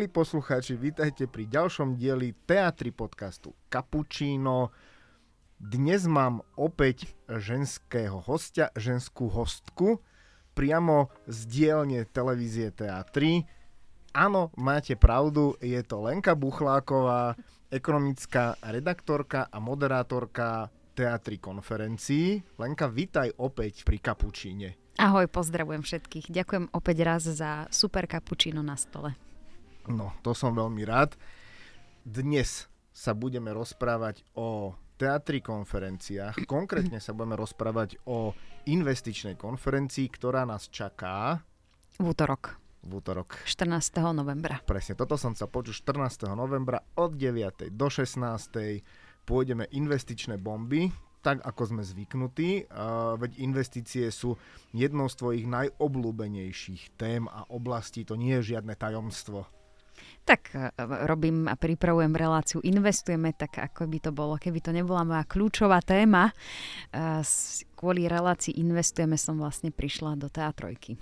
Milí poslucháči, vítajte pri ďalšom dieli Teatry podcastu Cappuccino. Dnes mám opäť ženského hostia, ženskú hostku, priamo z dielne televízie Teatry. Áno, máte pravdu, je to Lenka Buchláková, ekonomická redaktorka a moderátorka Teatry konferencií. Lenka, vítaj opäť pri Kapučíne. Ahoj, pozdravujem všetkých. Ďakujem opäť raz za super kapučino na stole. No, to som veľmi rád. Dnes sa budeme rozprávať o teatri konferenciách. Konkrétne sa budeme rozprávať o investičnej konferencii, ktorá nás čaká... V útorok. V útorok. 14. novembra. Presne, toto som sa počul 14. novembra od 9. do 16. Pôjdeme investičné bomby, tak ako sme zvyknutí, uh, veď investície sú jednou z tvojich najobľúbenejších tém a oblastí, to nie je žiadne tajomstvo. Tak e, robím a pripravujem reláciu, investujeme tak, ako by to bolo, keby to nebola moja kľúčová téma. Uh, kvôli relácii investujeme som vlastne prišla do teatrojky.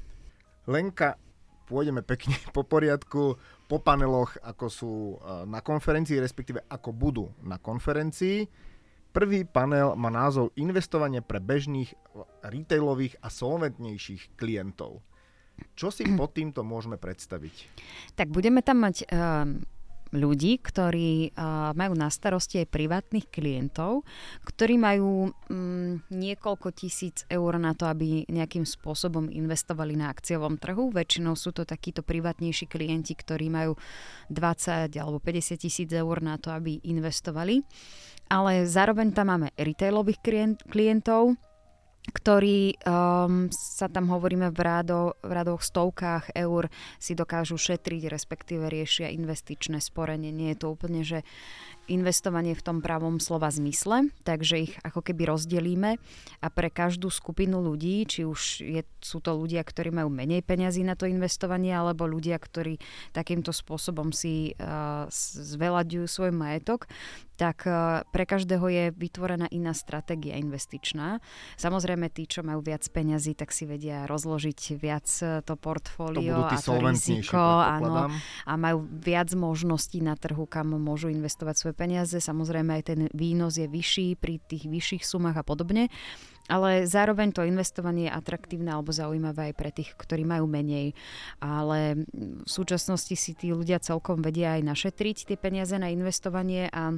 Lenka, pôjdeme pekne po poriadku, po paneloch, ako sú na konferencii, respektíve ako budú na konferencii. Prvý panel má názov Investovanie pre bežných retailových a solventnejších klientov. Čo si pod týmto môžeme predstaviť? Tak budeme tam mať um, ľudí, ktorí uh, majú na starosti aj privátnych klientov, ktorí majú um, niekoľko tisíc eur na to, aby nejakým spôsobom investovali na akciovom trhu. Väčšinou sú to takíto privátnejší klienti, ktorí majú 20 alebo 50 tisíc eur na to, aby investovali ale zároveň tam máme retailových klientov, ktorí um, sa tam hovoríme v, rádo, v radoch stovkách eur si dokážu šetriť, respektíve riešia investičné sporenie. Nie je to úplne, že investovanie v tom pravom slova zmysle, takže ich ako keby rozdelíme a pre každú skupinu ľudí, či už je, sú to ľudia, ktorí majú menej peňazí na to investovanie, alebo ľudia, ktorí takýmto spôsobom si uh, zvelaďujú svoj majetok, tak uh, pre každého je vytvorená iná stratégia investičná. Samozrejme, tí, čo majú viac peňazí, tak si vedia rozložiť viac e, to portfólio to a to riziko áno, a majú viac možností na trhu, kam môžu investovať svoje peniaze. Samozrejme aj ten výnos je vyšší pri tých vyšších sumách a podobne. Ale zároveň to investovanie je atraktívne alebo zaujímavé aj pre tých, ktorí majú menej. Ale v súčasnosti si tí ľudia celkom vedia aj našetriť tie peniaze na investovanie a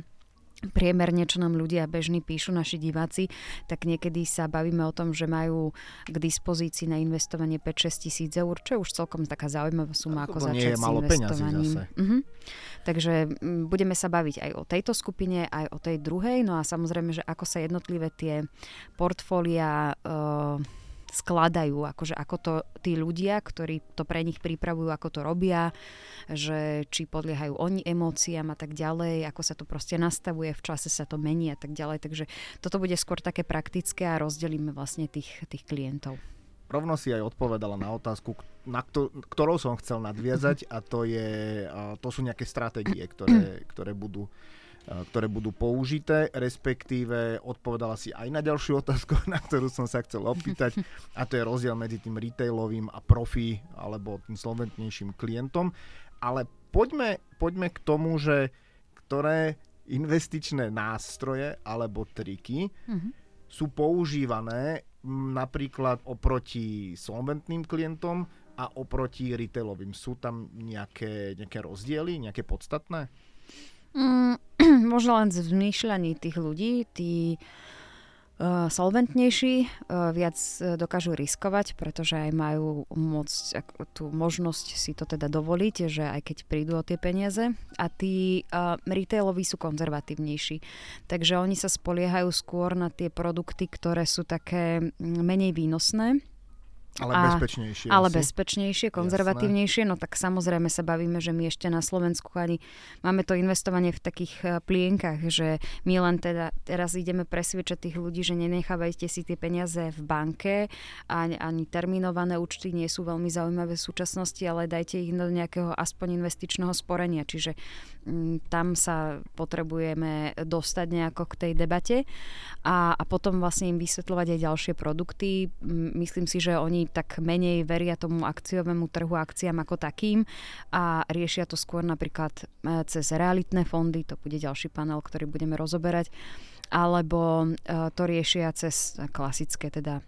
priemerne, čo nám ľudia bežní píšu, naši diváci, tak niekedy sa bavíme o tom, že majú k dispozícii na investovanie 5-6 tisíc eur, čo je už celkom taká zaujímavá suma, ako začať s investovaním. Uh-huh. Takže m, budeme sa baviť aj o tejto skupine, aj o tej druhej, no a samozrejme, že ako sa jednotlivé tie portfólia uh, skladajú, akože ako to tí ľudia, ktorí to pre nich pripravujú, ako to robia, že či podliehajú oni emóciám a tak ďalej, ako sa to proste nastavuje, v čase sa to mení a tak ďalej. Takže toto bude skôr také praktické a rozdelíme vlastne tých, tých klientov. Rovno si aj odpovedala na otázku, na ktorou som chcel nadviazať a to, je, to sú nejaké stratégie, ktoré, ktoré budú ktoré budú použité, respektíve odpovedala si aj na ďalšiu otázku, na ktorú som sa chcel opýtať, a to je rozdiel medzi tým retailovým a profi alebo tým solventnejším klientom. Ale poďme, poďme k tomu, že ktoré investičné nástroje alebo triky mm-hmm. sú používané napríklad oproti solventným klientom a oproti retailovým. Sú tam nejaké, nejaké rozdiely, nejaké podstatné? Mm, možno len z vmýšľaní tých ľudí, tí solventnejší uh, viac uh, dokážu riskovať, pretože aj majú moc, tú možnosť si to teda dovoliť, že aj keď prídu o tie peniaze. A tí retailoví sú konzervatívnejší. Takže oni sa spoliehajú skôr na tie produkty, ktoré sú také menej výnosné ale a, bezpečnejšie. Ale asi. bezpečnejšie, konzervatívnejšie. Jasné. No tak samozrejme sa bavíme, že my ešte na Slovensku ani máme to investovanie v takých eh, plienkach, že my len teda teraz ideme presviečať tých ľudí, že nenechávajte si tie peniaze v banke ani, ani terminované účty nie sú veľmi zaujímavé v súčasnosti, ale dajte ich do nejakého aspoň investičného sporenia. Čiže m, mm, tam sa potrebujeme dostať nejako k tej debate a, a potom vlastne im vysvetľovať aj ďalšie produkty. M, myslím si, že oni tak menej veria tomu akciovému trhu akciám ako takým a riešia to skôr napríklad e, cez realitné fondy, to bude ďalší panel, ktorý budeme rozoberať, alebo to riešia cez klasické teda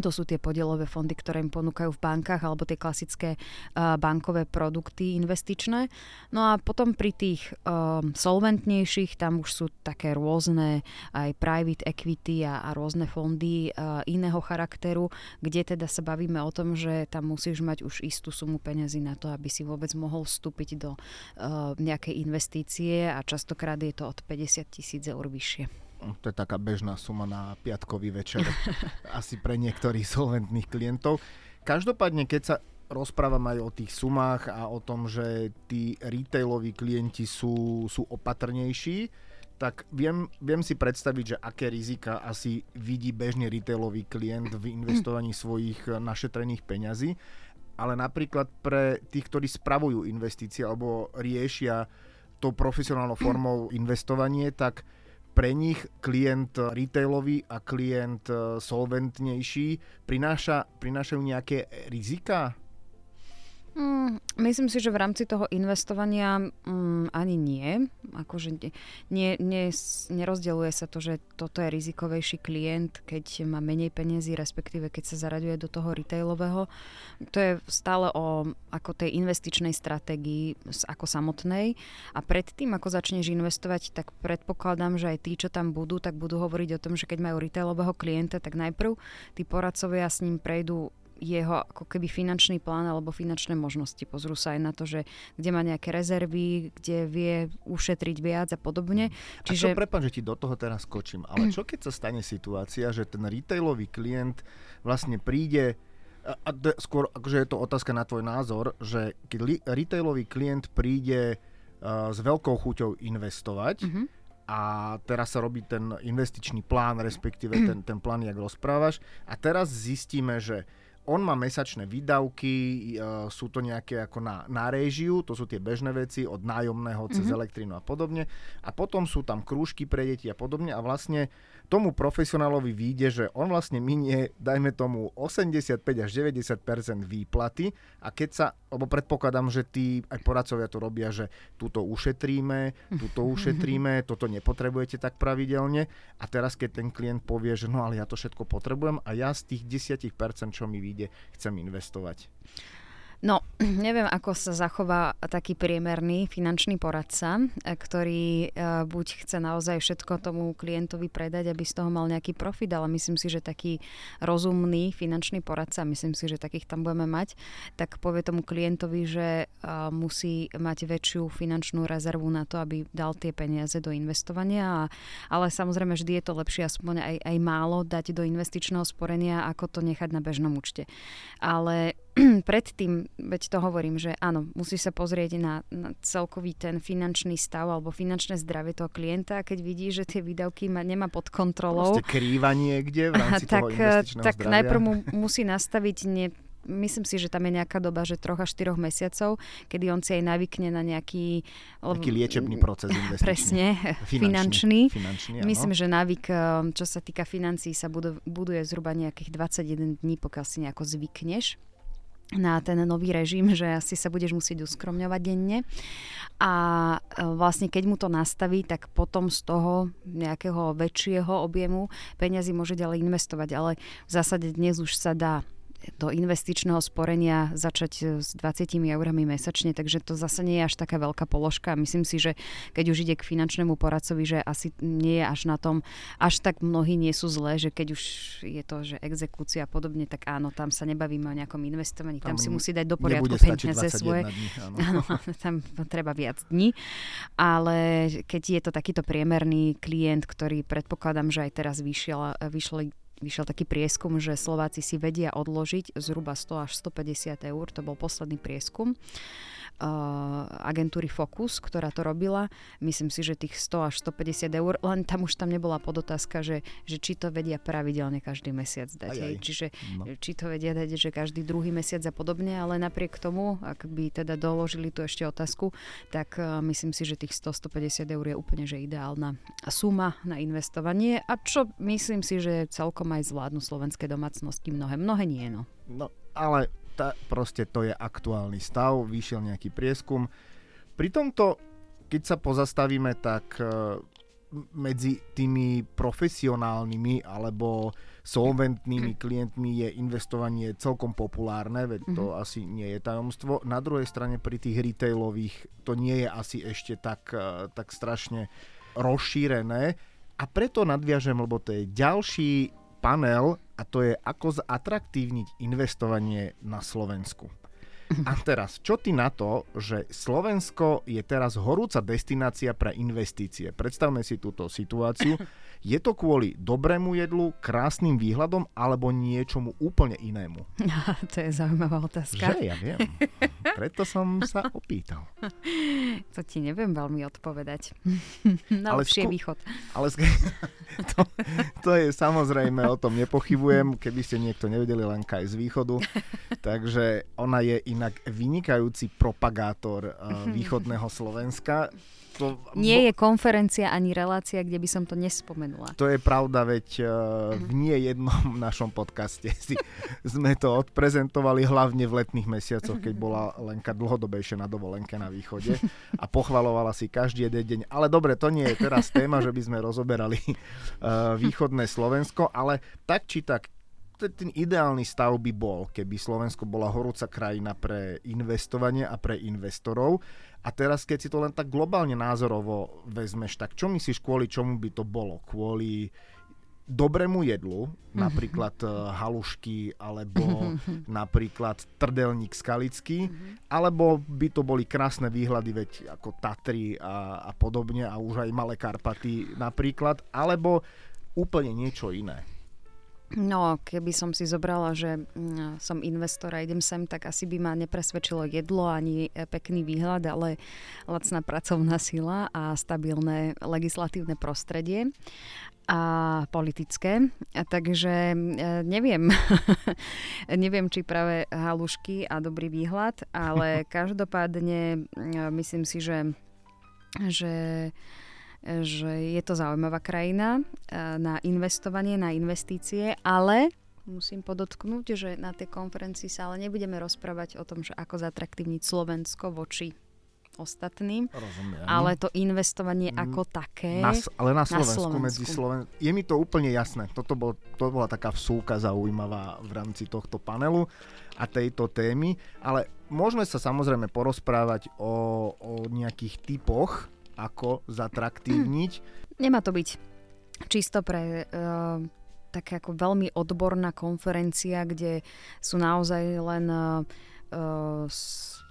to sú tie podielové fondy, ktoré im ponúkajú v bankách alebo tie klasické uh, bankové produkty investičné. No a potom pri tých uh, solventnejších tam už sú také rôzne aj private equity a, a rôzne fondy uh, iného charakteru, kde teda sa bavíme o tom, že tam musíš mať už istú sumu peňazí na to, aby si vôbec mohol vstúpiť do uh, nejakej investície a častokrát je to od 50 tisíc eur vyššie to je taká bežná suma na piatkový večer, asi pre niektorých solventných klientov. Každopádne, keď sa rozprávam aj o tých sumách a o tom, že tí retailoví klienti sú, sú opatrnejší, tak viem, viem si predstaviť, že aké rizika asi vidí bežný retailový klient v investovaní svojich našetrených peňazí. Ale napríklad pre tých, ktorí spravujú investície alebo riešia tou profesionálnou formou investovanie, tak pre nich klient retailový a klient e, solventnejší prináša, prinášajú nejaké rizika? Mm, myslím si, že v rámci toho investovania mm, ani nie. Akože nie, nie, nerozdeľuje sa to, že toto je rizikovejší klient, keď má menej peniazy, respektíve keď sa zaraďuje do toho retailového. To je stále o ako tej investičnej stratégii ako samotnej. A predtým, ako začneš investovať, tak predpokladám, že aj tí, čo tam budú, tak budú hovoriť o tom, že keď majú retailového klienta, tak najprv tí poradcovia s ním prejdú jeho ako keby finančný plán alebo finančné možnosti. Pozrú sa aj na to, že kde má nejaké rezervy, kde vie ušetriť viac a podobne. Čiže... A čo, prepáč, že ti do toho teraz skočím, ale čo keď sa stane situácia, že ten retailový klient vlastne príde a to, skôr akože je to otázka na tvoj názor, že keď li, retailový klient príde uh, s veľkou chuťou investovať mm-hmm. a teraz sa robí ten investičný plán, respektíve ten, ten plán, jak rozprávaš a teraz zistíme, že on má mesačné výdavky, e, sú to nejaké ako na, na réžiu, to sú tie bežné veci od nájomného cez mm-hmm. elektrínu a podobne. A potom sú tam krúžky pre deti a podobne a vlastne tomu profesionálovi vyjde, že on vlastne minie, dajme tomu, 85 až 90% výplaty a keď sa, lebo predpokladám, že tí aj poradcovia to robia, že túto ušetríme, túto ušetríme, toto nepotrebujete tak pravidelne a teraz keď ten klient povie, že no ale ja to všetko potrebujem a ja z tých 10%, čo mi vyjde, chcem investovať. No, neviem, ako sa zachová taký priemerný finančný poradca, e, ktorý e, buď chce naozaj všetko tomu klientovi predať, aby z toho mal nejaký profit, ale myslím si, že taký rozumný finančný poradca, myslím si, že takých tam budeme mať, tak povie tomu klientovi, že e, musí mať väčšiu finančnú rezervu na to, aby dal tie peniaze do investovania, ale samozrejme vždy je to lepšie aspoň aj, aj málo dať do investičného sporenia, ako to nechať na bežnom účte. Ale predtým, veď to hovorím, že áno, musí sa pozrieť na, na celkový ten finančný stav alebo finančné zdravie toho klienta a keď vidí, že tie výdavky ma, nemá pod kontrolou. Proste krýva niekde v rámci tak, toho investičného Tak zdravia. najprv mu musí nastaviť ne, myslím si, že tam je nejaká doba, že troch až štyroch mesiacov, kedy on si aj navykne na nejaký... Taký liečebný proces investičný. Presne, finančný. finančný. finančný myslím, že návyk, eh, čo sa týka financií, sa buduje zhruba nejakých 21 dní, pokiaľ si nejako zvykneš na ten nový režim, že asi sa budeš musieť uskromňovať denne. A e, vlastne keď mu to nastaví, tak potom z toho nejakého väčšieho objemu peňazí môže ďalej investovať. Ale v zásade dnes už sa dá do investičného sporenia začať e, s 20 eurami mesačne, takže to zase nie je až taká veľká položka. Myslím si, že keď už ide k finančnému poradcovi, že asi nie je až na tom, až tak mnohí nie sú zlé, že keď už je to, že exekúcia a podobne, tak áno, tam sa nebavíme o nejakom investovaní, tam, tam si musí dať do poriadku peniaze svoje. Dní, áno. áno, tam treba viac dní, ale keď je to takýto priemerný klient, ktorý predpokladám, že aj teraz vyšiel, vyšli vyšiel taký prieskum, že Slováci si vedia odložiť zhruba 100 až 150 eur, to bol posledný prieskum agentúry Focus, ktorá to robila. Myslím si, že tých 100 až 150 eur, len tam už tam nebola podotázka, že, že či to vedia pravidelne každý mesiac dať. Aj, aj. Čiže no. či to vedia dať, že každý druhý mesiac a podobne, ale napriek tomu, ak by teda doložili tu ešte otázku, tak uh, myslím si, že tých 100-150 eur je úplne že ideálna suma na investovanie a čo myslím si, že celkom aj zvládnu slovenské domácnosti. Mnohé, mnohé nie, no. No, ale tá, proste to je aktuálny stav, vyšiel nejaký prieskum. Pri tomto, keď sa pozastavíme, tak uh, medzi tými profesionálnymi alebo solventnými klientmi je investovanie celkom populárne, veď to mm-hmm. asi nie je tajomstvo. Na druhej strane pri tých retailových to nie je asi ešte tak, eh, tak strašne rozšírené. A preto nadviažem, lebo to je ďalší panel a to je ako zatraktívniť investovanie na Slovensku. A teraz, čo ty na to, že Slovensko je teraz horúca destinácia pre investície? Predstavme si túto situáciu. Je to kvôli dobrému jedlu, krásnym výhľadom alebo niečomu úplne inému? to je zaujímavá otázka. Že, ja viem. Preto som sa opýtal. To ti neviem veľmi odpovedať. Na ale lepšie sku- východ. Ale sk- to, to je samozrejme, o tom nepochybujem, keby ste niekto nevedeli, Lenka je z východu. Takže ona je inak vynikajúci propagátor uh, východného Slovenska to, nie je konferencia ani relácia, kde by som to nespomenula. To je pravda, veď uh, v nie jednom našom podcaste si sme to odprezentovali hlavne v letných mesiacoch, keď bola Lenka dlhodobejšie na dovolenke na východe a pochvalovala si každý jeden deň. Ale dobre, to nie je teraz téma, že by sme rozoberali uh, východné Slovensko, ale tak či tak ten ideálny stav by bol, keby Slovensko bola horúca krajina pre investovanie a pre investorov. A teraz, keď si to len tak globálne názorovo vezmeš, tak čo myslíš, kvôli čomu by to bolo? Kvôli dobrému jedlu, mm-hmm. napríklad uh, halušky, alebo mm-hmm. napríklad trdelník skalický, mm-hmm. alebo by to boli krásne výhľady, veď ako Tatry a, a podobne, a už aj Malé Karpaty napríklad, alebo úplne niečo iné. No, keby som si zobrala, že mm, som investor a idem sem, tak asi by ma nepresvedčilo jedlo ani e, pekný výhľad, ale lacná pracovná sila a stabilné legislatívne prostredie a politické. Takže e, neviem, neviem, či práve halušky a dobrý výhľad, ale každopádne myslím si, že, že že je to zaujímavá krajina e, na investovanie, na investície, ale musím podotknúť, že na tej konferencii sa ale nebudeme rozprávať o tom, že ako zatraktívniť Slovensko voči ostatným, Rozumiem. ale to investovanie mm, ako také na, ale na Slovensku, na Slovensku. medzi Sloven... Je mi to úplne jasné. Toto bol, to bola taká vsúka zaujímavá v rámci tohto panelu a tejto témy, ale môžeme sa samozrejme porozprávať o, o nejakých typoch ako zatraktívniť. Nemá to byť čisto pre uh, také ako veľmi odborná konferencia, kde sú naozaj len uh,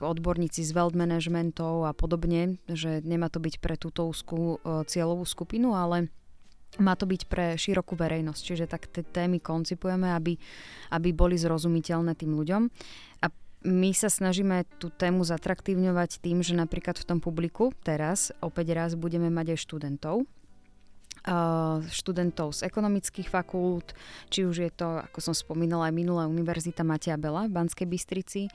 odborníci z wealth managementov a podobne, že nemá to byť pre túto úzkú uh, cieľovú skupinu, ale má to byť pre širokú verejnosť, čiže tak tie témy koncipujeme, aby, aby boli zrozumiteľné tým ľuďom. A my sa snažíme tú tému zatraktívňovať tým, že napríklad v tom publiku teraz opäť raz budeme mať aj študentov, študentov z ekonomických fakult, či už je to, ako som spomínala aj minulá Univerzita Matia Bela v Banskej Bystrici,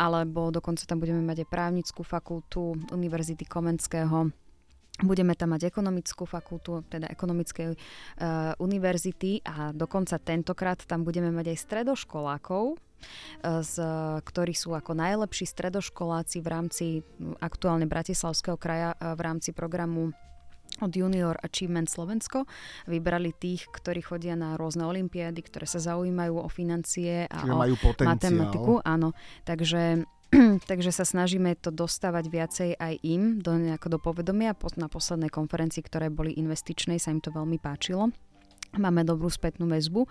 alebo dokonca tam budeme mať aj právnickú fakultu Univerzity Komenského, Budeme tam mať ekonomickú fakultu, teda ekonomickej uh, univerzity a dokonca tentokrát tam budeme mať aj stredoškolákov, z, ktorí sú ako najlepší stredoškoláci v rámci aktuálne Bratislavského kraja v rámci programu od Junior Achievement Slovensko. Vybrali tých, ktorí chodia na rôzne olimpiády, ktoré sa zaujímajú o financie a Čiže o majú matematiku. Áno, takže takže sa snažíme to dostávať viacej aj im do, nejako do povedomia. Na poslednej konferencii, ktoré boli investičnej, sa im to veľmi páčilo máme dobrú spätnú väzbu.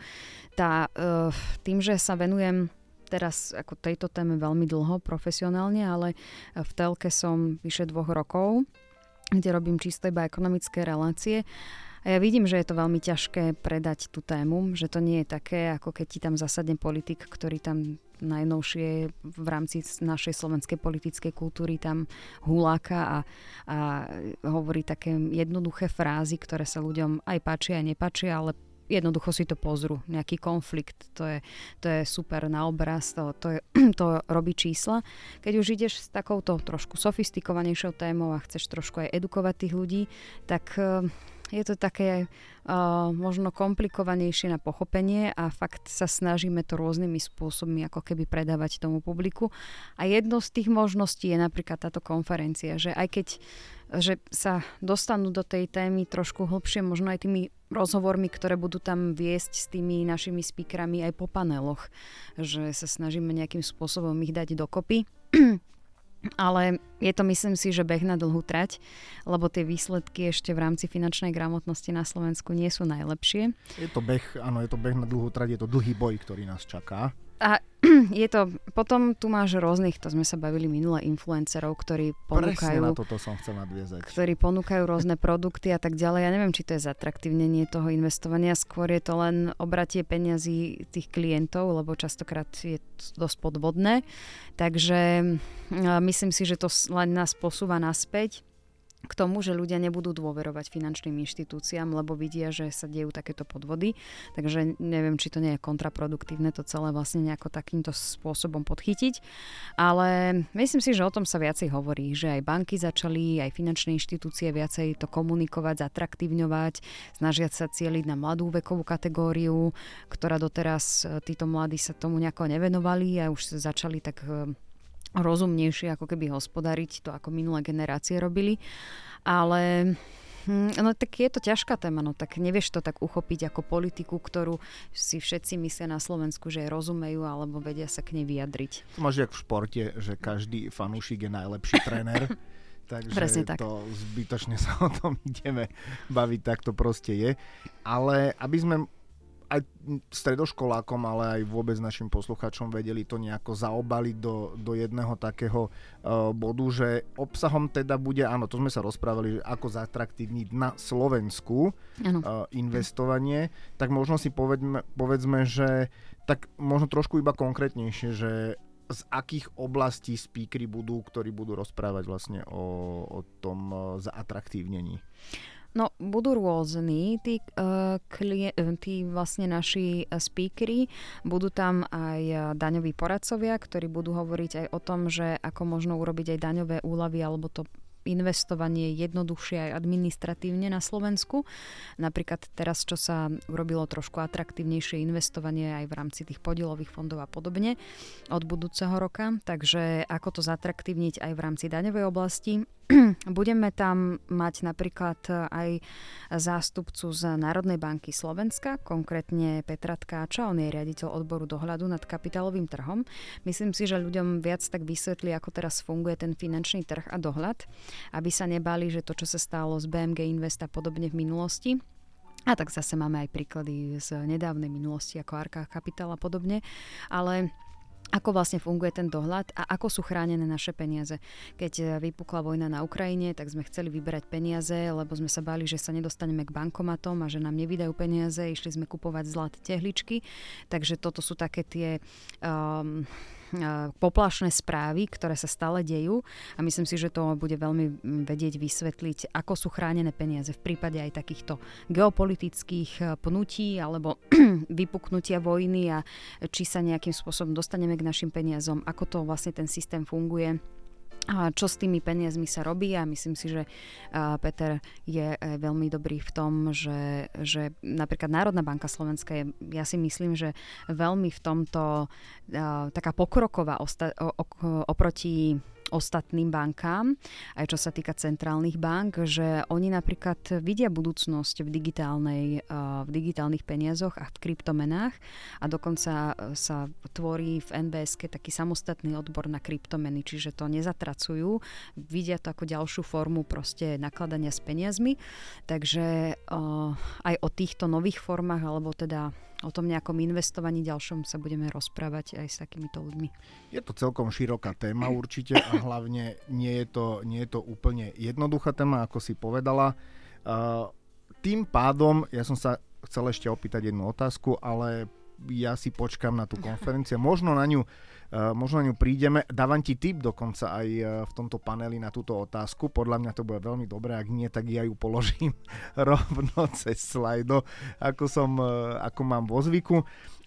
Tá, uh, tým, že sa venujem teraz ako tejto téme veľmi dlho profesionálne, ale v telke som vyše dvoch rokov, kde robím čisto iba ekonomické relácie. A ja vidím, že je to veľmi ťažké predať tú tému, že to nie je také, ako keď ti tam zasadne politik, ktorý tam najnovšie v rámci našej slovenskej politickej kultúry tam huláka a, a hovorí také jednoduché frázy, ktoré sa ľuďom aj páčia, aj nepáčia, ale jednoducho si to pozrú. Nejaký konflikt, to je, to je super na obraz, to, to, je, to robí čísla. Keď už ideš s takouto trošku sofistikovanejšou témou a chceš trošku aj edukovať tých ľudí, tak je to také uh, možno komplikovanejšie na pochopenie a fakt sa snažíme to rôznymi spôsobmi ako keby predávať tomu publiku. A jednou z tých možností je napríklad táto konferencia, že aj keď že sa dostanú do tej témy trošku hlbšie, možno aj tými rozhovormi, ktoré budú tam viesť s tými našimi speakerami aj po paneloch, že sa snažíme nejakým spôsobom ich dať dokopy. Ale je to, myslím si, že beh na dlhú trať, lebo tie výsledky ešte v rámci finančnej gramotnosti na Slovensku nie sú najlepšie. Je to beh, áno, je to beh na dlhú trať, je to dlhý boj, ktorý nás čaká. A je to, potom tu máš rôznych, to sme sa bavili minule, influencerov, ktorí ponúkajú... Presne na toto som chcel nadviezať. Ktorí ponúkajú rôzne produkty a tak ďalej. Ja neviem, či to je zatraktívnenie toho investovania, skôr je to len obratie peňazí tých klientov, lebo častokrát je to dosť podvodné. Takže myslím si, že to len nás posúva naspäť k tomu, že ľudia nebudú dôverovať finančným inštitúciám, lebo vidia, že sa dejú takéto podvody. Takže neviem, či to nie je kontraproduktívne to celé vlastne nejako takýmto spôsobom podchytiť. Ale myslím si, že o tom sa viacej hovorí, že aj banky začali, aj finančné inštitúcie viacej to komunikovať, zatraktívňovať, snažiať sa cieliť na mladú vekovú kategóriu, ktorá doteraz e, títo mladí sa tomu nejako nevenovali a už začali tak e, rozumnejšie ako keby hospodariť, to ako minulé generácie robili. Ale hm, No tak je to ťažká téma, no tak nevieš to tak uchopiť ako politiku, ktorú si všetci myslia na Slovensku, že rozumejú alebo vedia sa k nej vyjadriť. Máš jak v športe, že každý fanúšik je najlepší tréner. Takže Presne tak. to zbytočne sa o tom ideme baviť, tak to proste je. Ale aby sme aj stredoškolákom, ale aj vôbec našim posluchačom vedeli to nejako zaobaliť do, do jedného takého uh, bodu, že obsahom teda bude, áno, to sme sa rozprávali, že ako zatraktívniť na Slovensku uh, investovanie, tak možno si povedme, povedzme, že tak možno trošku iba konkrétnejšie, že z akých oblastí speakery budú, ktorí budú rozprávať vlastne o, o tom uh, zaatraktívnení. No, budú rôzni tí, uh, klie, tí vlastne naši speakery. Budú tam aj daňoví poradcovia, ktorí budú hovoriť aj o tom, že ako možno urobiť aj daňové úlavy alebo to investovanie jednoduchšie aj administratívne na Slovensku. Napríklad teraz, čo sa urobilo trošku atraktívnejšie investovanie aj v rámci tých podielových fondov a podobne od budúceho roka. Takže ako to zatraktívniť aj v rámci daňovej oblasti. Budeme tam mať napríklad aj zástupcu z Národnej banky Slovenska, konkrétne Petra Tkáča, on je riaditeľ odboru dohľadu nad kapitálovým trhom. Myslím si, že ľuďom viac tak vysvetlí, ako teraz funguje ten finančný trh a dohľad, aby sa nebali, že to, čo sa stalo z BMG Invest a podobne v minulosti, a tak zase máme aj príklady z nedávnej minulosti ako Arka Kapitál a podobne. Ale ako vlastne funguje ten dohľad a ako sú chránené naše peniaze. Keď vypukla vojna na Ukrajine, tak sme chceli vyberať peniaze, lebo sme sa báli, že sa nedostaneme k bankomatom a že nám nevydajú peniaze, išli sme kupovať zlaté tehličky. Takže toto sú také tie um, poplašné správy, ktoré sa stále dejú. A myslím si, že to bude veľmi vedieť vysvetliť, ako sú chránené peniaze v prípade aj takýchto geopolitických e, pnutí alebo vypuknutia vojny a či sa nejakým spôsobom dostaneme k našim peniazom, ako to vlastne ten systém funguje a čo s tými peniazmi sa robí? A myslím si, že Peter je e, veľmi dobrý v tom, že, že napríklad Národná banka Slovenska je, ja si myslím, že veľmi v tomto taká pokroková osta- oproti ostatným bankám, aj čo sa týka centrálnych bank, že oni napríklad vidia budúcnosť v, digitálnej, v digitálnych peniazoch a v kryptomenách a dokonca sa tvorí v NBS taký samostatný odbor na kryptomeny, čiže to nezatracujú, vidia to ako ďalšiu formu proste nakladania s peniazmi, takže aj o týchto nových formách alebo teda o tom nejakom investovaní ďalšom sa budeme rozprávať aj s takýmito ľuďmi. Je to celkom široká téma určite a hlavne nie je to, nie je to úplne jednoduchá téma, ako si povedala. Uh, tým pádom, ja som sa chcel ešte opýtať jednu otázku, ale ja si počkam na tú konferenciu. Možno na ňu Eh, možno na ňu prídeme. Dávam ti tip dokonca aj eh, v tomto paneli na túto otázku. Podľa mňa to bude veľmi dobré, ak nie, tak ja ju položím rovno cez slajdo, ako, som, eh, ako mám vo zvyku.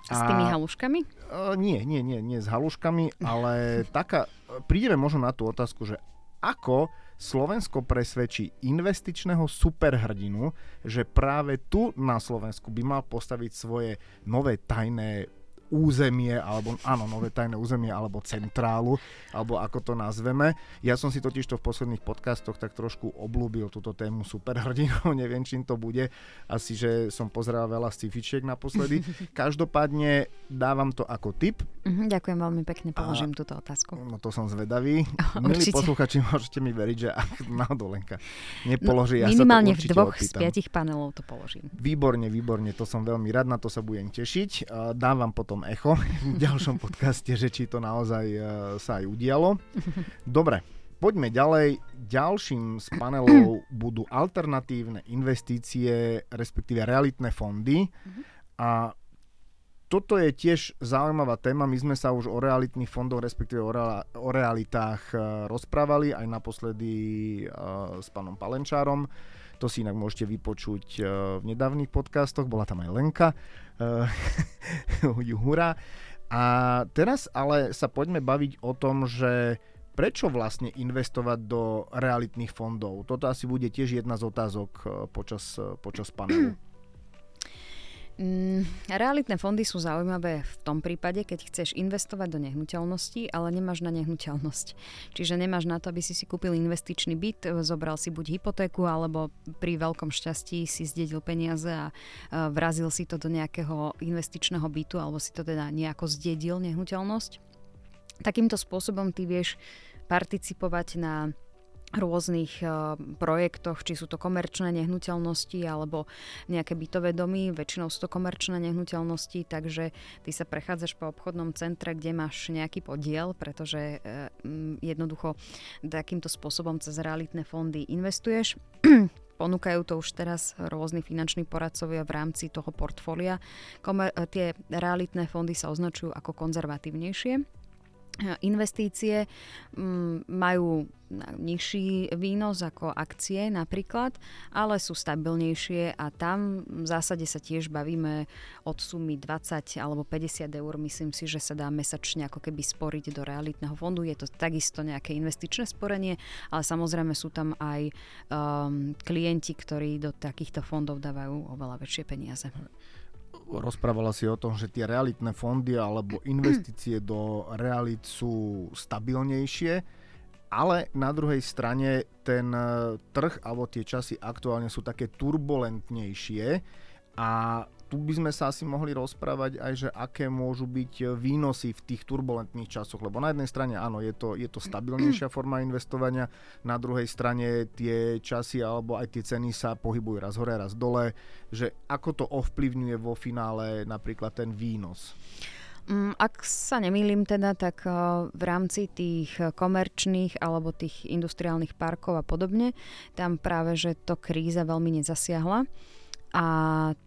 A, s tými haluškami? Uh, nie, nie, nie, nie s haluškami, ale taká, prídeme možno na tú otázku, že ako Slovensko presvedčí investičného superhrdinu, že práve tu na Slovensku by mal postaviť svoje nové tajné územie, alebo áno, nové tajné územie, alebo centrálu, alebo ako to nazveme. Ja som si totiž to v posledných podcastoch tak trošku oblúbil túto tému superhrdinov, neviem, čím to bude. Asi, že som pozeral veľa sci-fičiek naposledy. Každopádne dávam to ako tip. Uh-huh, ďakujem veľmi pekne, položím A, túto otázku. No to som zvedavý. Oh, Milí posluchači, môžete mi veriť, že ak náhodou Lenka nepoloží, no, ja minimálne sa to v dvoch opýtam. z piatich panelov to položím. Výborne, výborne, to som veľmi rád, na to sa budem tešiť. Dávam potom tom echo v ďalšom podcaste, že či to naozaj uh, sa aj udialo. Dobre, poďme ďalej. Ďalším z panelov budú alternatívne investície, respektíve realitné fondy. A toto je tiež zaujímavá téma. My sme sa už o realitných fondoch, respektíve o, rea- o realitách uh, rozprávali aj naposledy uh, s pánom Palenčárom. To si inak môžete vypočuť v nedávnych podcastoch, bola tam aj Lenka. Juhura. A teraz ale sa poďme baviť o tom, že prečo vlastne investovať do realitných fondov? Toto asi bude tiež jedna z otázok eh, počas, eh, počas panelu. Mm, realitné fondy sú zaujímavé v tom prípade, keď chceš investovať do nehnuteľnosti, ale nemáš na nehnuteľnosť. Čiže nemáš na to, aby si si kúpil investičný byt, zobral si buď hypotéku, alebo pri veľkom šťastí si zdedil peniaze a vrazil si to do nejakého investičného bytu, alebo si to teda nejako zdedil nehnuteľnosť. Takýmto spôsobom ty vieš participovať na rôznych uh, projektoch, či sú to komerčné nehnuteľnosti alebo nejaké bytové domy, väčšinou sú to komerčné nehnuteľnosti, takže ty sa prechádzaš po obchodnom centre, kde máš nejaký podiel, pretože uh, jednoducho takýmto spôsobom cez realitné fondy investuješ. Ponúkajú to už teraz rôzni finanční poradcovia v rámci toho portfólia. Komer- tie realitné fondy sa označujú ako konzervatívnejšie investície mm, majú nižší výnos ako akcie napríklad, ale sú stabilnejšie a tam v zásade sa tiež bavíme od sumy 20 alebo 50 eur. Myslím si, že sa dá mesačne ako keby sporiť do realitného fondu. Je to takisto nejaké investičné sporenie, ale samozrejme sú tam aj um, klienti, ktorí do takýchto fondov dávajú oveľa väčšie peniaze rozprávala si o tom, že tie realitné fondy alebo investície do realit sú stabilnejšie, ale na druhej strane ten e, trh alebo tie časy aktuálne sú také turbulentnejšie a tu by sme sa asi mohli rozprávať aj, že aké môžu byť výnosy v tých turbulentných časoch, lebo na jednej strane áno, je to, je to stabilnejšia forma investovania, na druhej strane tie časy alebo aj tie ceny sa pohybujú raz hore, raz dole, že ako to ovplyvňuje vo finále napríklad ten výnos. Mm, ak sa nemýlim teda, tak eh, v rámci tých komerčných alebo tých industriálnych parkov a podobne, tam práve, že to kríza veľmi nezasiahla a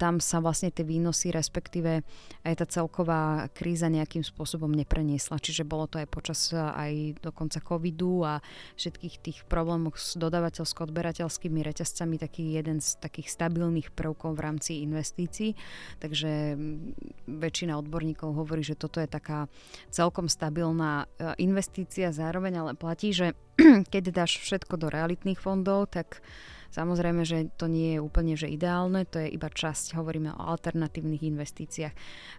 tam sa vlastne tie výnosy, respektíve aj tá celková kríza nejakým spôsobom nepreniesla. Čiže bolo to aj počas aj dokonca covidu a všetkých tých problémov s dodavateľsko-odberateľskými reťazcami taký jeden z takých stabilných prvkov v rámci investícií. Takže väčšina odborníkov hovorí, že toto je taká celkom stabilná e, investícia zároveň, ale platí, že keď dáš všetko do realitných fondov, tak Samozrejme, že to nie je úplne že ideálne, to je iba časť, hovoríme o alternatívnych investíciách.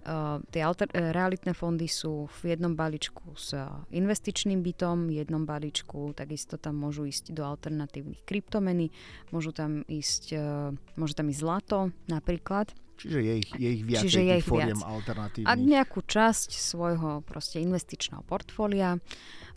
Uh, tie alter- eh, realitné fondy sú v jednom balíčku s uh, investičným bytom, jednom balíčku takisto tam môžu ísť do alternatívnych kryptomeny, môžu tam ísť, uh, môže tam ísť zlato napríklad. Čiže je ich, je ich viacej Čiže je ich viac. alternatívnych. A nejakú časť svojho proste investičného portfólia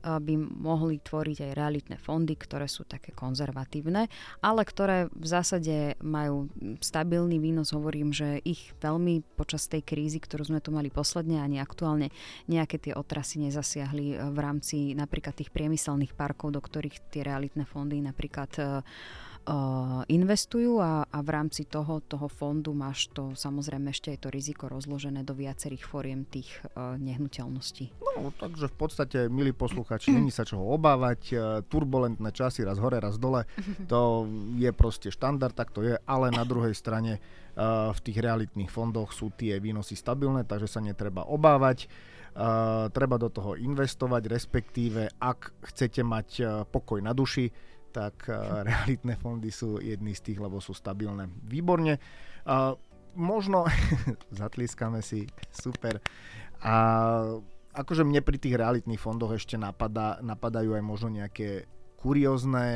by mohli tvoriť aj realitné fondy, ktoré sú také konzervatívne, ale ktoré v zásade majú stabilný výnos. Hovorím, že ich veľmi počas tej krízy, ktorú sme tu mali posledne, ani aktuálne nejaké tie otrasy nezasiahli e, v rámci napríklad tých priemyselných parkov, do ktorých tie realitné fondy napríklad uh, investujú a, a v rámci toho, toho fondu máš to samozrejme ešte aj to riziko rozložené do viacerých fóriem tých uh, nehnuteľností. No, takže v podstate, milí posluchači, není sa čoho obávať, uh, turbulentné časy raz hore, raz dole, to je proste štandard, tak to je, ale na druhej strane uh, v tých realitných fondoch sú tie výnosy stabilné, takže sa netreba obávať. Uh, treba do toho investovať, respektíve ak chcete mať uh, pokoj na duši, tak realitné fondy sú jedny z tých, lebo sú stabilné. Výborne. Možno, zatliskame si, super. A akože mne pri tých realitných fondoch ešte napadá, napadajú aj možno nejaké kuriózne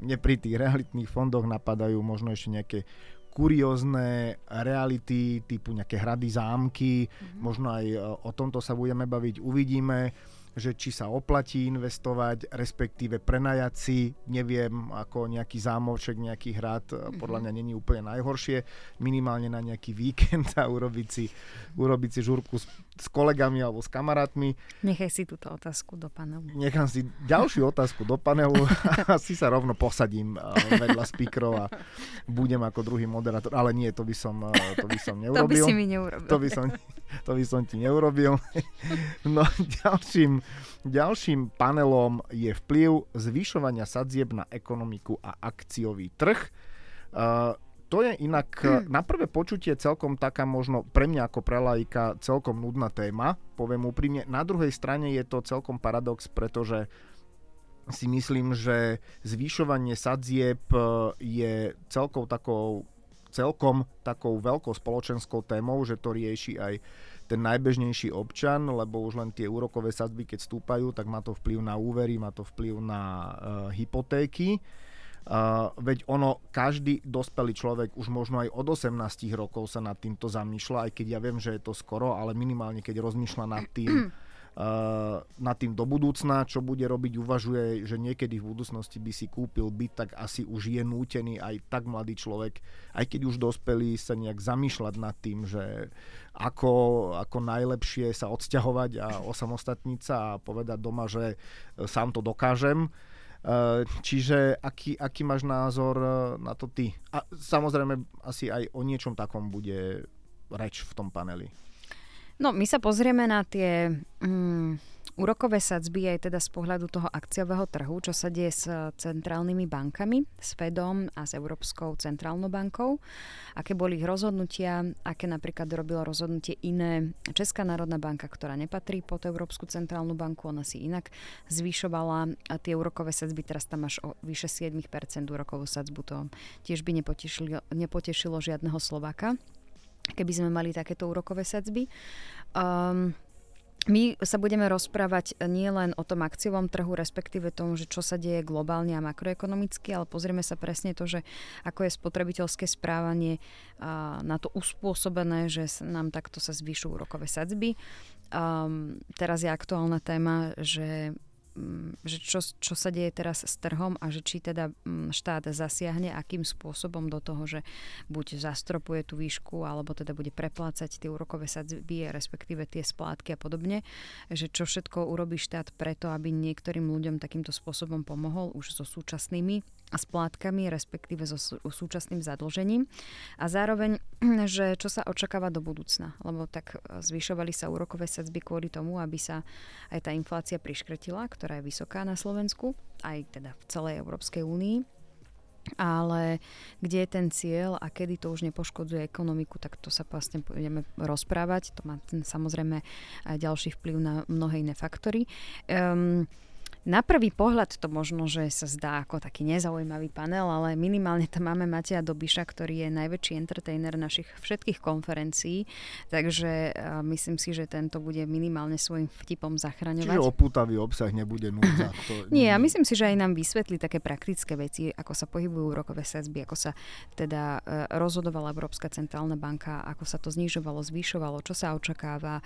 mne pri tých realitných fondoch napadajú možno ešte nejaké kuriózne reality typu nejaké hrady, zámky, mm-hmm. možno aj o tomto sa budeme baviť, uvidíme že či sa oplatí investovať, respektíve prenajať si, neviem, ako nejaký zámoček, nejaký hrad, mm-hmm. podľa mňa není úplne najhoršie, minimálne na nejaký víkend a urobiť si, urobiť si žurku s, s kolegami alebo s kamarátmi. Nechaj si túto otázku do panelu. Nechám si ďalšiu otázku do panelu a si sa rovno posadím vedľa speakerov a budem ako druhý moderátor, ale nie, to by som, to by som neurobil. to by si mi neurobil. To by som, to by som ti neurobil. No ďalším Ďalším panelom je vplyv zvyšovania sadzieb na ekonomiku a akciový trh. Uh, to je inak hmm. na prvé počutie celkom taká možno pre mňa ako pre laika celkom nudná téma, poviem úprimne. Na druhej strane je to celkom paradox, pretože si myslím, že zvyšovanie sadzieb e, je celkou takou celkom takou veľkou spoločenskou témou, že to rieši aj ten najbežnejší občan, lebo už len tie úrokové sadzby, keď stúpajú, tak má to vplyv na úvery, má to vplyv na uh, hypotéky. Uh, veď ono, každý dospelý človek už možno aj od 18 rokov sa nad týmto zamýšľa, aj keď ja viem, že je to skoro, ale minimálne keď rozmýšľa nad tým, nad tým do budúcna, čo bude robiť, uvažuje, že niekedy v budúcnosti by si kúpil byt, tak asi už je nútený aj tak mladý človek, aj keď už dospelý, sa nejak zamýšľať nad tým, že ako, ako najlepšie sa odsťahovať a osamostatniť sa a povedať doma, že e, sám to dokážem. E, čiže aký, aký máš názor na to ty? A samozrejme asi aj o niečom takom bude reč v tom paneli. No, my sa pozrieme na tie mm, úrokové sadzby aj teda z pohľadu toho akciového trhu, čo sa deje s centrálnymi bankami, s Fedom a s Európskou centrálnou bankou, aké boli ich rozhodnutia, aké napríklad robilo rozhodnutie iné Česká národná banka, ktorá nepatrí pod Európsku centrálnu banku, ona si inak zvyšovala tie úrokové sadzby, teraz tam máš o vyše 7% úrokovú sadzbu, to tiež by nepotešilo, nepotešilo žiadneho Slováka keby sme mali takéto úrokové sadzby. Um, my sa budeme rozprávať nielen o tom akciovom trhu, respektíve tomu, že čo sa deje globálne a makroekonomicky, ale pozrieme sa presne to, že ako je spotrebiteľské správanie na to uspôsobené, že nám takto sa zvyšujú úrokové sadzby. Um, teraz je aktuálna téma, že že čo, čo sa deje teraz s trhom a že či teda mm, štát zasiahne, akým spôsobom do toho, že buď zastropuje tú výšku, alebo teda bude preplácať tie úrokové sadzby, respektíve tie splátky a podobne, že čo všetko urobí štát preto, aby niektorým ľuďom takýmto spôsobom pomohol už so súčasnými splátkami, respektíve so súčasným zadlžením. A zároveň, že čo sa očakáva do budúcna, lebo tak e, zvyšovali sa úrokové sadzby kvôli tomu, aby sa aj tá inflácia priškretila, ktorá je vysoká na Slovensku, aj teda v celej Európskej únii. Ale kde je ten cieľ a kedy to už nepoškodzuje ekonomiku, tak to sa vlastne budeme rozprávať. To má ten, samozrejme ďalší vplyv na mnohé iné faktory. Um, na prvý pohľad to možno, že sa zdá ako taký nezaujímavý panel, ale minimálne tam máme Mateja Dobiša, ktorý je najväčší entertainer našich všetkých konferencií, takže uh, myslím si, že tento bude minimálne svojim vtipom zachraňovať. Čiže opútavý obsah nebude núdza. To... Nie, ja myslím si, že aj nám vysvetlí také praktické veci, ako sa pohybujú úrokové sadzby, ako sa teda uh, rozhodovala Európska centrálna banka, ako sa to znižovalo, zvyšovalo, čo sa očakáva,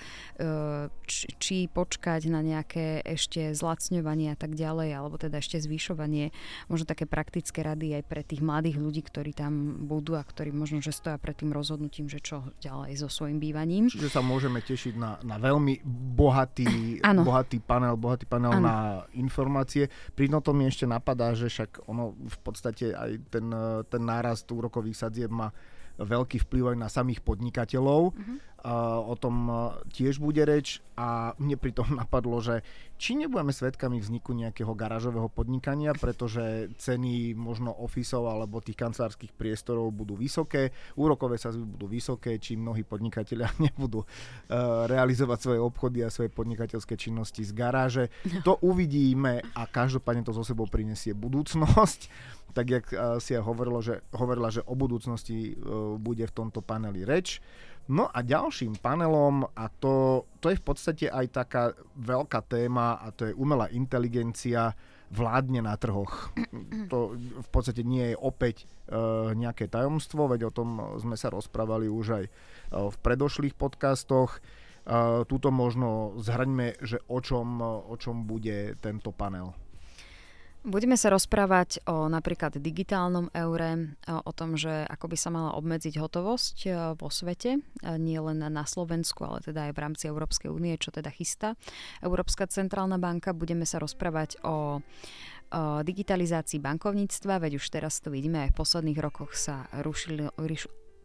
či, či počkať na nejaké ešte zlacňovanie zvyšovanie a tak ďalej, alebo teda ešte zvyšovanie, možno také praktické rady aj pre tých mladých ľudí, ktorí tam budú a ktorí možno, že stoja pred tým rozhodnutím, že čo ďalej so svojím bývaním. Čiže sa môžeme tešiť na, na veľmi bohatý, bohatý panel, bohatý panel ano. na informácie. Pri to mi ešte napadá, že však ono v podstate aj ten, ten nárast úrokových sadzieb má veľký vplyv aj na samých podnikateľov. Uh-huh. O tom tiež bude reč a mne pritom napadlo, že či nebudeme svedkami vzniku nejakého garážového podnikania, pretože ceny možno ofisov alebo tých kancelárskych priestorov budú vysoké, úrokové sa budú vysoké, či mnohí podnikatelia nebudú uh, realizovať svoje obchody a svoje podnikateľské činnosti z garáže. To uvidíme a každopádne to zo sebou prinesie budúcnosť. Tak jak uh, si aj hovorilo, že, hovorila, že o budúcnosti uh, bude v tomto paneli reč. No a ďalším panelom, a to, to je v podstate aj taká veľká téma, a to je umelá inteligencia, vládne na trhoch. To v podstate nie je opäť e, nejaké tajomstvo, veď o tom sme sa rozprávali už aj v predošlých podcastoch. Tuto možno zhrňme, že o čom, o čom bude tento panel. Budeme sa rozprávať o napríklad digitálnom eure, o tom, že ako by sa mala obmedziť hotovosť e, vo svete, nie len na Slovensku, ale teda aj v rámci Európskej únie, čo teda chystá Európska centrálna banka. Budeme sa rozprávať o digitalizácii bankovníctva, veď už teraz to vidíme, aj v posledných rokoch sa rušili,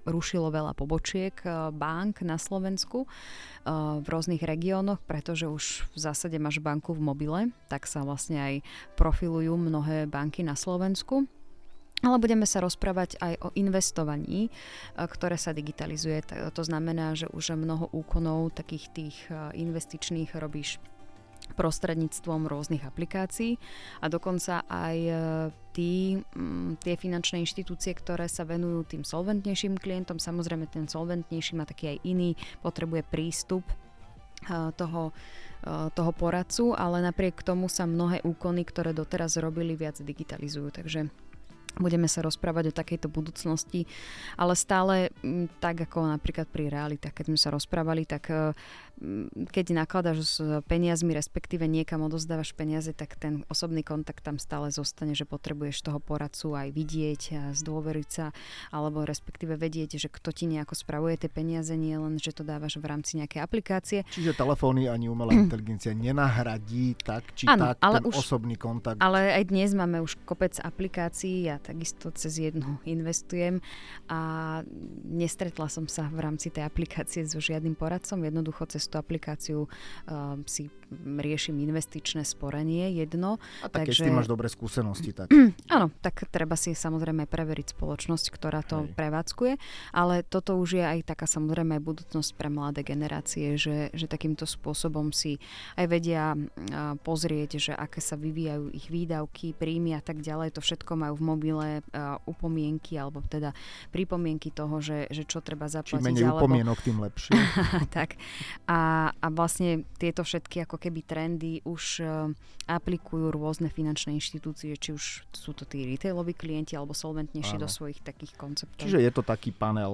rušilo veľa pobočiek eh, bank na Slovensku eh, v rôznych regiónoch, pretože už v zásade máš banku v mobile, tak sa vlastne aj profilujú mnohé banky na Slovensku. Ale budeme sa rozprávať aj o investovaní, eh, ktoré sa digitalizuje. To znamená, že už mnoho úkonov takých tých investičných robíš prostredníctvom rôznych aplikácií a dokonca aj e, tí, tie finančné inštitúcie, ktoré sa venujú tým solventnejším klientom, samozrejme ten solventnejší má taký aj iný, potrebuje prístup e, toho, e, toho poradcu, ale napriek tomu sa mnohé úkony, ktoré doteraz robili, viac digitalizujú. Takže budeme sa rozprávať o takejto budúcnosti, ale stále tak ako napríklad pri realitách, keď sme sa rozprávali, tak keď nakladáš s peniazmi, respektíve niekam odozdávaš peniaze, tak ten osobný kontakt tam stále zostane, že potrebuješ toho poradcu aj vidieť a zdôveriť sa, alebo respektíve vedieť, že kto ti nejako spravuje tie peniaze, nie len, že to dávaš v rámci nejakej aplikácie. Čiže telefóny ani umelá inteligencia nenahradí tak či ano, tak ale ten už, osobný kontakt. Ale aj dnes máme už kopec aplikácií, ja takisto cez jednu investujem a nestretla som sa v rámci tej aplikácie so žiadnym poradcom, jednoducho cez tú aplikáciu uh, si riešim investičné sporenie jedno. A tak takže... keď máš dobré skúsenosti, tak... Áno, tak treba si samozrejme preveriť spoločnosť, ktorá to Hej. prevádzkuje, ale toto už je aj taká samozrejme aj budúcnosť pre mladé generácie, že, že takýmto spôsobom si aj vedia pozrieť, že aké sa vyvíjajú ich výdavky, príjmy a tak ďalej. To všetko majú v mobile upomienky alebo teda pripomienky toho, že, že čo treba zaplatiť. Čím menej alebo... upomienok, tým lepšie. tak. A a, vlastne tieto všetky ako keby trendy už uh, aplikujú rôzne finančné inštitúcie, či už sú to tí retailoví klienti alebo solventnejší Áno. do svojich takých konceptov. Čiže je to taký panel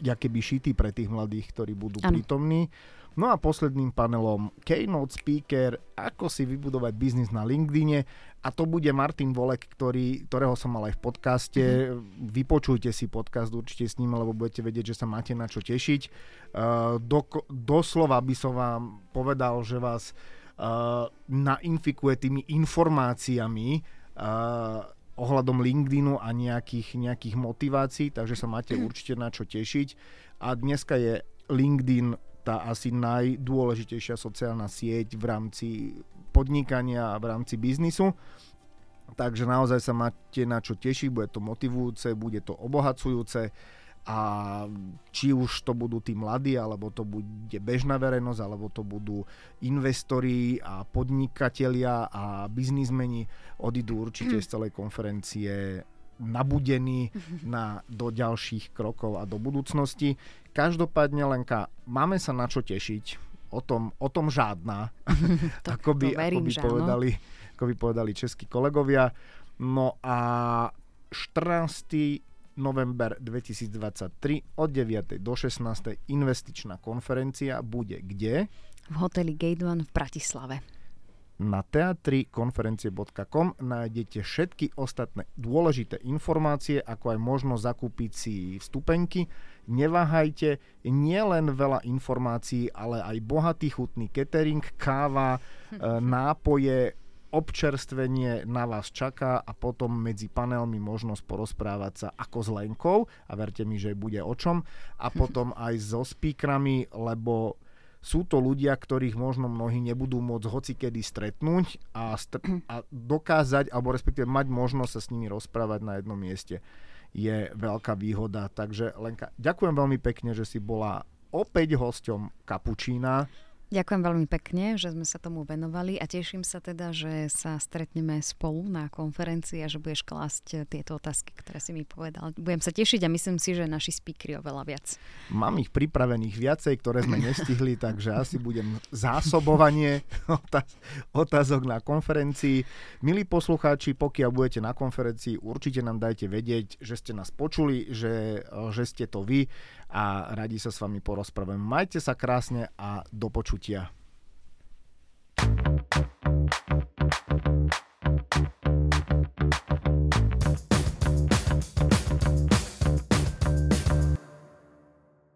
uh, keby šitý pre tých mladých, ktorí budú ano. prítomní. No a posledným panelom Keynote Speaker, ako si vybudovať biznis na LinkedIne a to bude Martin Volek, ktorý, ktorého som mal aj v podcaste. Mm-hmm. Vypočujte si podcast určite s ním, lebo budete vedieť, že sa máte na čo tešiť. Uh, do, doslova by som vám povedal, že vás uh, nainfikuje tými informáciami uh, ohľadom LinkedInu a nejakých, nejakých motivácií, takže sa máte určite na čo tešiť. A dneska je LinkedIn tá asi najdôležitejšia sociálna sieť v rámci podnikania a v rámci biznisu. Takže naozaj sa máte na čo tešiť, bude to motivujúce, bude to obohacujúce a či už to budú tí mladí, alebo to bude bežná verejnosť, alebo to budú investori a podnikatelia a biznismeni, odídu určite z celej konferencie nabudení na, do ďalších krokov a do budúcnosti. Každopádne, Lenka, máme sa na čo tešiť. O tom, o tom žádna, ako, by, verím, ako, by povedali, ako by povedali českí kolegovia. No a 14. november 2023 od 9. do 16. investičná konferencia bude kde? V hoteli Gate One v Bratislave. Na teatrikonferencie.com nájdete všetky ostatné dôležité informácie, ako aj možnosť zakúpiť si vstupenky. Neváhajte, nielen veľa informácií, ale aj bohatý chutný catering, káva, e, nápoje, občerstvenie na vás čaká a potom medzi panelmi možnosť porozprávať sa ako s Lenkou a verte mi, že bude o čom a potom aj so speakrami, lebo sú to ľudia, ktorých možno mnohí nebudú môcť hocikedy stretnúť a, str- a dokázať, alebo respektíve mať možnosť sa s nimi rozprávať na jednom mieste je veľká výhoda. Takže Lenka, ďakujem veľmi pekne, že si bola opäť hosťom Kapučína. Ďakujem veľmi pekne, že sme sa tomu venovali a teším sa teda, že sa stretneme spolu na konferencii a že budeš klásť tieto otázky, ktoré si mi povedal. Budem sa tešiť a myslím si, že naši speakery oveľa viac. Mám ich pripravených viacej, ktoré sme nestihli, takže asi budem zásobovanie otázok na konferencii. Milí poslucháči, pokiaľ budete na konferencii, určite nám dajte vedieť, že ste nás počuli, že, že ste to vy a radi sa s vami porozprávam. Majte sa krásne a do počutia. thank you